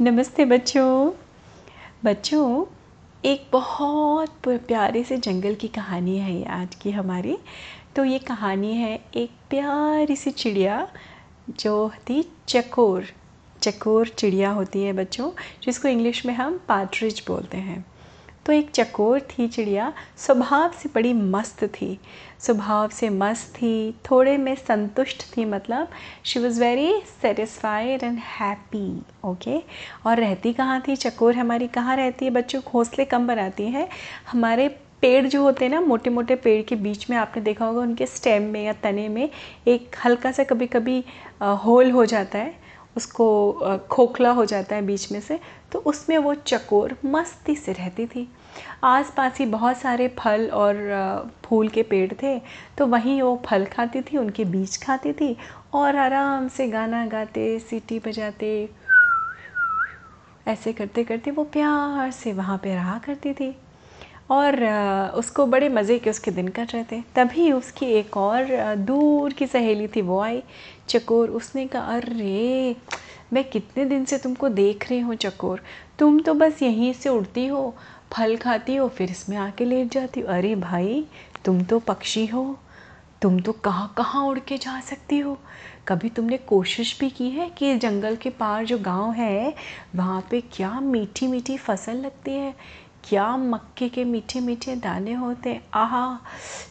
नमस्ते बच्चों। बच्चों, एक बहुत प्यारे से जंगल की कहानी है आज की हमारी। तो ये कहानी है एक प्यारी सी चिड़िया जो थी चकोर। चकोर चिड़िया होती है बच्चों, जिसको इंग्लिश में हम पार्ट्रिज बोलते हैं। तो एक चकोर थी चिड़िया, स्वभाव से बड़ी मस्त थी। स्वभाव से मस्त थी, थोड़े में संतुष्ट थी मतलब she was very satisfied and happy okay और रहती कहाँ थी? चकोर हमारी कहाँ रहती है? बच्चों, घोंसले कम बनाती है। हमारे पेड़ जो होते हैं ना मोटे मोटे पेड़ के बीच में, आपने देखा होगा उनके स्टेम में या तने में एक हल्का सा कभी कभी होल हो जाता है। उसको खोखला हो जाता है बीच में से तो उसमें वो चकोर मस्ती से रहती थी। आसपास ही बहुत सारे फल और फूल के पेड़ थे तो वहीं वो फल खाती थी, उनके बीज खाती थी और आराम से गाना गाते, सीटी बजाते, ऐसे करते करते वो प्यार से वहाँ पे रहा करती थी। और उसको बड़े मज़े के उसके दिन कट रहे थे। तभी उसकी एक और दूर की सहेली थी, वो आई। चकोर, उसने कहा, अरे, मैं कितने दिन से तुमको देख रही हूँ चकोर। तुम तो बस यहीं से उड़ती हो, फल खाती हो, फिर इसमें आके लेट जाती हो। अरे भाई, तुम तो पक्षी हो। तुम तो कहाँ कहाँ उड़ के जा सकती हो? कभी तुमने कोशिश भी की है कि जंगल के पार जो गाँव है, वहाँ पे क्या मीठी मीठी फ़सल लगती है? क्या मक्के के मीठे मीठे दाने होते हैं? आहा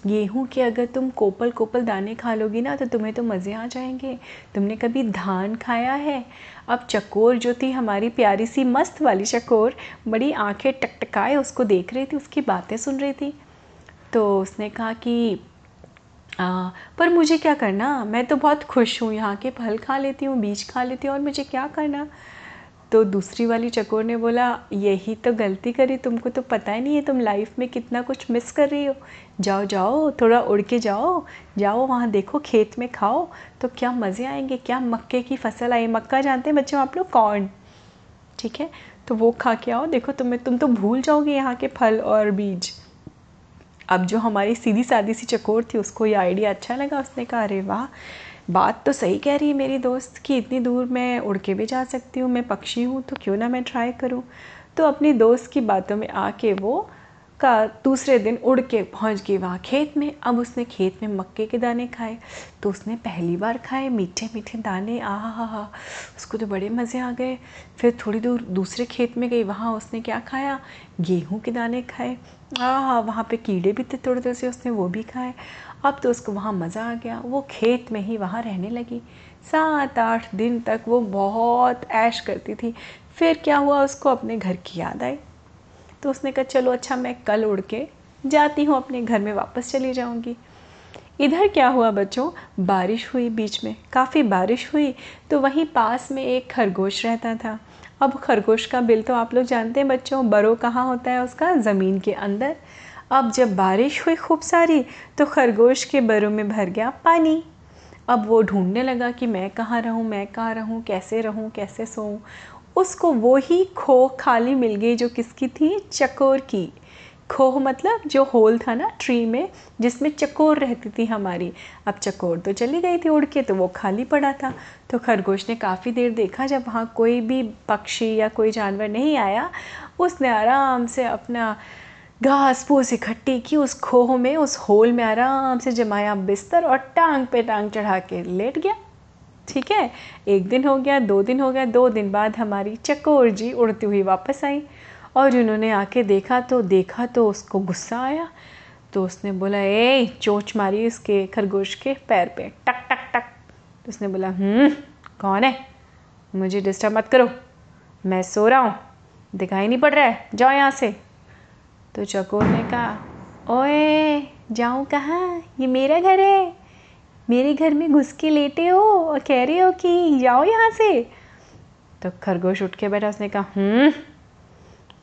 गेहूँ के अगर तुम कोपल कोपल दाने खा लोगी ना तो तुम्हें तो मज़े आ जाएँगे। तुमने कभी धान खाया है? अब चकोर जो थी हमारी प्यारी सी मस्त वाली चकोर बड़ी आँखें टकटकाए उसको देख रही थी उसकी बातें सुन रही थी। तो उसने कहा कि आ, पर मुझे क्या करना? मैं तो बहुत खुश हूँ यहाँ के फल खा लेती हूँ बीज खा लेती हूँ और मुझे क्या करना? तो दूसरी वाली चकोर ने बोला, यही तो गलती करी, तुमको तो पता ही नहीं है तुम लाइफ में कितना कुछ मिस कर रही हो। जाओ जाओ, थोड़ा उड़ के जाओ जाओ वहाँ देखो, खेत में खाओ तो क्या मज़े आएँगे, क्या मक्के की फ़सल आई, मक्का जानते हैं बच्चों आप लोग? कौन ठीक है? तो वो खा के आओ, देखो तुम्हें, तुम तो भूल जाओगे यहाँ के फल और बीज। अब जो हमारी सीधी सादी सी चकोर थी, उसको ये आइडिया अच्छा लगा। उसने कहा, अरे वाह, बात तो सही कह रही है मेरी दोस्त कि इतनी दूर मैं उड़ के भी जा सकती हूँ, मैं पक्षी हूँ तो क्यों ना मैं ट्राई करूँ? तो अपनी दोस्त की बातों में आके वो का दूसरे दिन उड़ के पहुँच गई वहाँ खेत में। अब उसने खेत में मक्के के दाने खाए तो उसने पहली बार खाए मीठे मीठे दाने। आ हा हा उसको तो बड़े मज़े आ गए। फिर थोड़ी दूर दूसरे खेत में गई, वहाँ उसने क्या खाया? गेहूँ के दाने खाए। आ हा वहाँ पे कीड़े भी थे थोड़े देर से, उसने वो भी खाए। अब तो उसको वहाँ मज़ा आ गया। वो खेत में ही वहाँ रहने लगी। सात आठ दिन तक वो बहुत ऐश करती थी। फिर क्या हुआ, उसको अपने घर की याद आई। तो उसने कहा, चलो अच्छा मैं कल उड़ के जाती हूँ, अपने घर में वापस चली जाऊँगी। इधर क्या हुआ बच्चों? बारिश हुई बीच में, काफ़ी बारिश हुई तो वहीं पास में एक खरगोश रहता था। अब खरगोश का बिल तो आप लोग जानते हैं बच्चों बरो कहाँ होता है उसका? ज़मीन के अंदर। अब जब बारिश हुई खूब सारी तो खरगोश के बरों में भर गया पानी। अब वो ढूँढने लगा कि मैं कहाँ रहूँ, मैं कहाँ रहूँ, कैसे रहूँ, कैसे सोऊँ? उसको वो ही खो खाली मिल गई जो किसकी थी? चकोर की। खोह मतलब जो होल था ना, ट्री में, जिसमें चकोर रहती थी हमारी। अब चकोर तो चली गई थी उड़ के तो वो खाली पड़ा था। तो खरगोश ने काफ़ी देर देखा, जब वहाँ कोई भी पक्षी या कोई जानवर नहीं आया, उसने आराम से अपना घास फूस इकट्ठी की, उस खोह में, उस होल में आराम से जमाया बिस्तर और टांग पे टांग चढ़ा के लेट गया। ठीक है? एक दिन हो गया, दो दिन हो गया, दो दिन बाद हमारी चकोर जी उड़ती हुई वापस आई और उन्होंने आके देखा तो देखा तो उसको गुस्सा आया तो उसने बोला ए चोच मारी उसके खरगोश के पैर पे। टक टक टक। तो उसने बोला हम्म कौन है? मुझे डिस्टर्ब मत करो। मैं सो रहा हूँ। दिखाई नहीं पड़ रहा है। जाओ यहाँ से। तो चकोर ने कहा, ओए, जाऊँ कहाँ? ये मेरा घर है। मेरे घर में घुस के लेटे हो और कह रहे हो कि जाओ यहाँ से। तो खरगोश उठ के बैठा, उसने कहा हम्म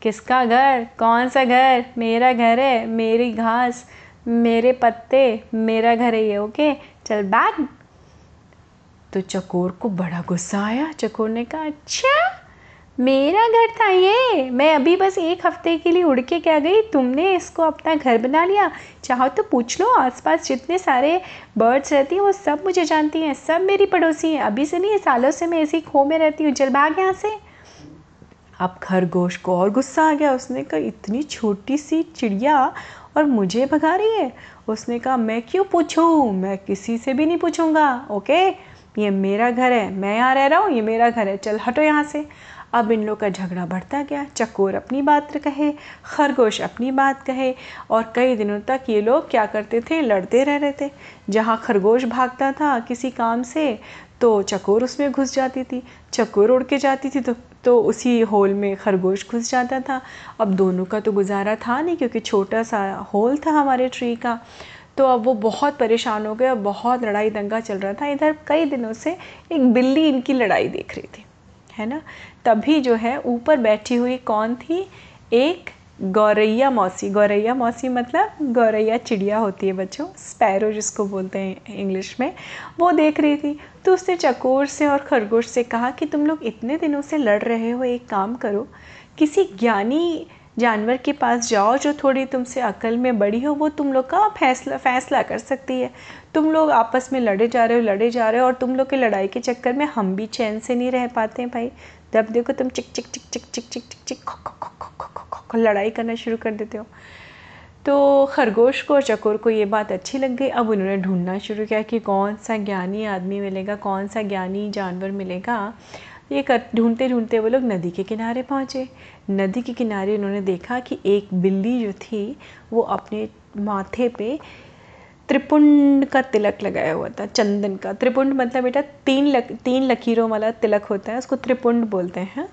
किसका घर? कौन सा घर? मेरा घर है, मेरी घास, मेरे पत्ते, मेरा घर है ये ओके चल बैग तो चकोर को बड़ा गुस्सा आया। चकोर ने कहा अच्छा मेरा घर था ये। मैं अभी बस एक हफ़्ते के लिए उड़ के क्या गई? तुमने इसको अपना घर बना लिया। चाहो तो पूछ लो, आसपास जितने सारे बर्ड्स रहती हैं, वो सब मुझे जानती हैं, सब मेरी पड़ोसी हैं। अभी से नहीं, सालों से मैं ऐसी खो में रहती हूँ। चल भाग यहाँ से। अब खरगोश को और गुस्सा आ गया। उसने कहा, इतनी छोटी सी चिड़िया और मुझे भगा रही है। उसने कहा, मैं क्यों पूछूँ? मैं किसी से भी नहीं पूछूँगा, ओके? ये मेरा घर है। मैं यहाँ रह रहा हूँ, ये मेरा घर है। चल हटो यहाँ से। अब इन लोग का झगड़ा बढ़ता गया। चकोर अपनी बात कहे, खरगोश अपनी बात कहे और कई दिनों तक ये लोग क्या करते थे? लड़ते रह रहे थे। जहाँ खरगोश भागता था किसी काम से तो चकोर उसमें घुस जाती थी। चकोर उड़ के जाती थी तो तो उसी होल में खरगोश घुस जाता था। अब दोनों का तो गुजारा था नहीं क्योंकि छोटा सा होल था हमारे ट्री का। तो अब वो बहुत परेशान हो गए और बहुत लड़ाई दंगा चल रहा था। इधर कई दिनों से एक बिल्ली इनकी लड़ाई देख रही थी। है ना? तभी जो है ऊपर बैठी हुई कौन थी? एक गौरैया मौसी। गौरैया मौसी मतलब गौरैया चिड़िया होती है बच्चों। स्पैरो जिसको बोलते हैं इंग्लिश में। वो देख रही थी। तो उसने चकोर से और खरगोश से कहा कि तुम लोग इतने दिनों से लड़ रहे हो, एक काम करो। किसी ज्ञानी जानवर के पास जाओ जो थोड़ी तुमसे अकल में बड़ी हो, वो तुम लोग का फैसला फैसला कर सकती है। तुम लोग आपस में लड़े जा रहे हो, लड़े जा रहे हो और तुम लोग के लड़ाई के चक्कर में हम भी चैन से नहीं रह पाते हैं भाई। जब देखो तुम चिक चिक चिक चिक चिक चिक चिक चिक लड़ाई करना शुरू कर देते हो। तो खरगोश को और चकोर को ये बात अच्छी लग गई। अब उन्होंने ढूंढना शुरू किया कि कौन सा ज्ञानी आदमी मिलेगा, कौन सा ज्ञानी जानवर मिलेगा। ये कर ढूंढते ढूंढते वो लोग नदी के किनारे पहुँचे। नदी के किनारे उन्होंने देखा कि एक बिल्ली जो थी, वो अपने माथे पे त्रिपुंड का तिलक लगाया हुआ था, चंदन का। त्रिपुंड मतलब बेटा तीन लक, तीन लकीरों वाला तिलक होता है, उसको त्रिपुंड बोलते हैं।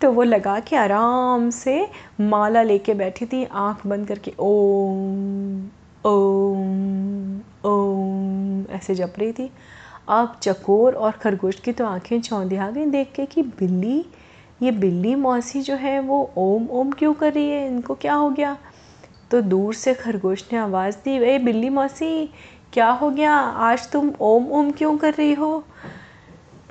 तो वो लगा के आराम से माला लेके बैठी थी, आँख बंद करके, ओम ओम ओम, ऐसे जप रही थी। अब चकोर और खरगोश की तो आँखें चौंधी आ गई, देख के कि बिल्ली ये बिल्ली मौसी जो है वो ओम ओम क्यों कर रही है? इनको क्या हो गया? तो दूर से खरगोश ने आवाज़ दी, ए, बिल्ली मौसी, क्या हो गया? आज तुम ओम ओम क्यों कर रही हो?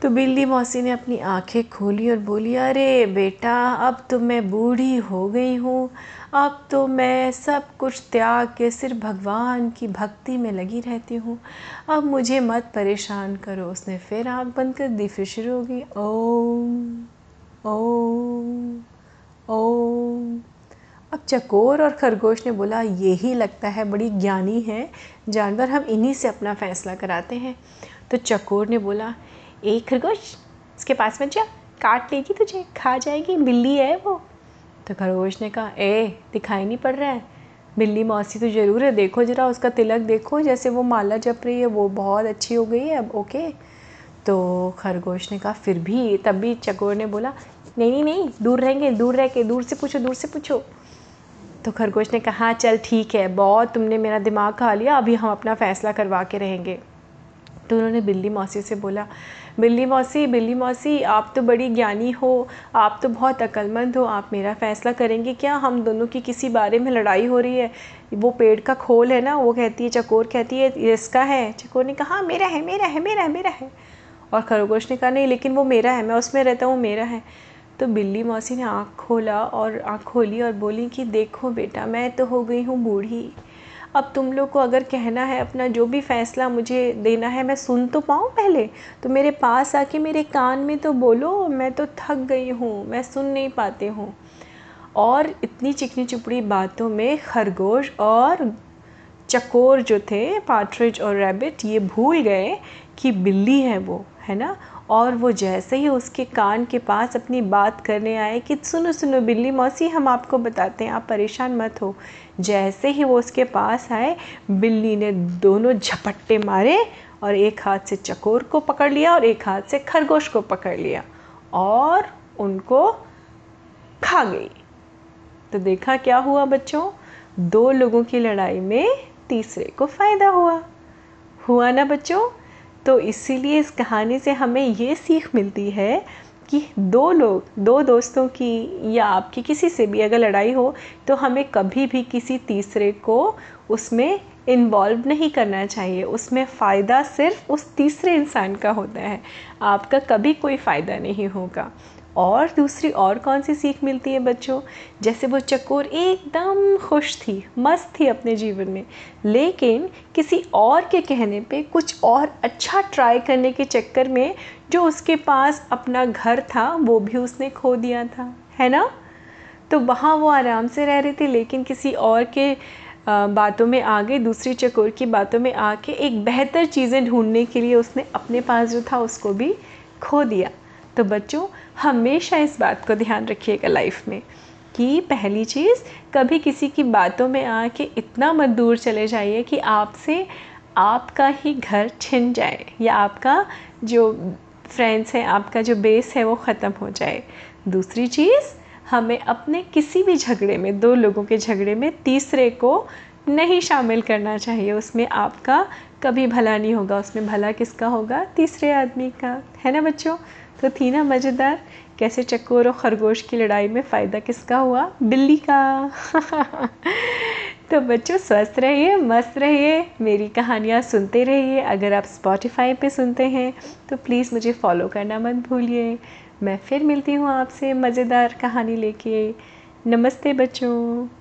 तो बिल्ली मौसी ने अपनी आँखें खोली और बोली, अरे बेटा, अब तो मैं बूढ़ी हो गई हूँ। अब तो मैं सब कुछ त्याग के सिर्फ़ भगवान की भक्ति में लगी रहती हूँ। अब मुझे मत परेशान करो। उसने फिर आँख बंद कर दी, फिर शुरू होगी ओम। ओम अब चकोर और खरगोश ने बोला, यही लगता है बड़ी ज्ञानी है। जानवर हम इन्हीं से अपना फ़ैसला कराते हैं। तो चकोर ने बोला एक खरगोश, इसके पास मत जा। काट लेगी तुझे, खा जाएगी। बिल्ली है वो। तो खरगोश ने कहा, ए, दिखाई नहीं पड़ रहा है। बिल्ली मौसी तो ज़रूर है। देखो ज़रा उसका तिलक देखो। जैसे वो माला जप रही है, वो बहुत अच्छी हो गई है। अब ओके। तो खरगोश ने कहा, फिर भी? तब भी चकोर ने बोला, नहीं नहीं नहीं, दूर रहेंगे, दूर रह के, दूर से पूछो, दूर से पूछो। तो खरगोश ने कहा हाँ चल, ठीक है, बहुत तुमने मेरा दिमाग खा लिया, अभी हम अपना फ़ैसला करवा के रहेंगे। तो उन्होंने बिल्ली मौसी से बोला, बिल्ली मौसी बिल्ली मौसी, आप तो बड़ी ज्ञानी हो, आप तो बहुत अक्लमंद हो, आप मेरा फ़ैसला करेंगे क्या? हम दोनों की किसी बारे में लड़ाई हो रही है, वो पेड़ का खोल है ना, वो कहती है, चकोर कहती है इसका है? चकोर ने कहा हाँ मेरा है मेरा है मेरा है मेरा है। और खरगोश ने कहा, नहीं, लेकिन वो मेरा है, मैं उसमें रहता हूँ मेरा है। तो बिल्ली मौसी ने आँख खोला और आँख खोली और बोली कि, देखो बेटा, मैं तो हो गई हूँ बूढ़ी। अब तुम लोग को अगर कहना है, अपना जो भी फ़ैसला मुझे देना है, मैं सुन तो पाऊँ पहले? तो मेरे पास आके मेरे कान में तो बोलो, मैं तो थक गई हूँ, मैं सुन नहीं पाती हूँ। और इतनी चिकनी चुपड़ी बातों में खरगोश और चकोर जो थे पाट्रिज और रैबिट, ये भूल गए कि बिल्ली है वो। है ना? और वो जैसे ही उसके कान के पास अपनी बात करने आए कि, सुनो सुनो, बिल्ली मौसी, हम आपको बताते हैं, आप परेशान मत हो। जैसे ही वो उसके पास आए, बिल्ली ने दोनों झपट्टे मारे और एक हाथ से चकोर को पकड़ लिया और एक हाथ से खरगोश को पकड़ लिया और उनको खा गई। तो देखा क्या हुआ बच्चों? दो लोगों की लड़ाई में तीसरे को फ़ायदा हुआ। हुआ ना बच्चों? तो इसीलिए इस कहानी से हमें ये सीख मिलती है कि दो लोग, दो दोस्तों की या आपकी किसी से भी अगर लड़ाई हो तो हमें कभी भी किसी तीसरे को उसमें इन्वॉल्व नहीं करना चाहिए। उसमें फ़ायदा सिर्फ़ उस तीसरे इंसान का होता है। आपका कभी कोई फ़ायदा नहीं होगा। और दूसरी और कौन सी सीख मिलती है बच्चों? जैसे वो चकोर एकदम खुश थी, मस्त थी अपने जीवन में। लेकिन किसी और के कहने पे कुछ और अच्छा ट्राई करने के चक्कर में जो उसके पास अपना घर था, वो भी उसने खो दिया था, है ना? तो वहाँ वो आराम से रह रही थी, लेकिन किसी और के बातों में आ दूसरी चकोर की बातों में आके एक बेहतर चीज़ें ढूँढने के लिए उसने अपने पास जो था, उसको भी खो दिया। तो बच्चों, हमेशा इस बात को ध्यान रखिएगा लाइफ में कि पहली चीज़, कभी किसी की बातों में आके इतना मत दूर चले जाइए कि आपसे आपका ही घर छिन जाए या आपका जो फ्रेंड्स हैं, आपका जो बेस है वो ख़त्म हो जाए। दूसरी चीज़, हमें अपने किसी भी झगड़े में, दो लोगों के झगड़े में तीसरे को नहीं शामिल करना चाहिए। उसमें आपका कभी भला नहीं होगा, उसमें भला किसका होगा? तीसरे आदमी का। है ना बच्चों? तो थी ना मज़ेदार। कैसे चक्कोर और खरगोश की लड़ाई में फ़ायदा किसका हुआ? बिल्ली का। तो बच्चों, स्वस्थ रहिए, मस्त रहिए, मेरी कहानियाँ सुनते रहिए। अगर आप स्पॉटिफाई पे सुनते हैं तो प्लीज़ मुझे फॉलो करना मत भूलिए। मैं फिर मिलती हूँ आपसे मज़ेदार कहानी लेके। नमस्ते बच्चों।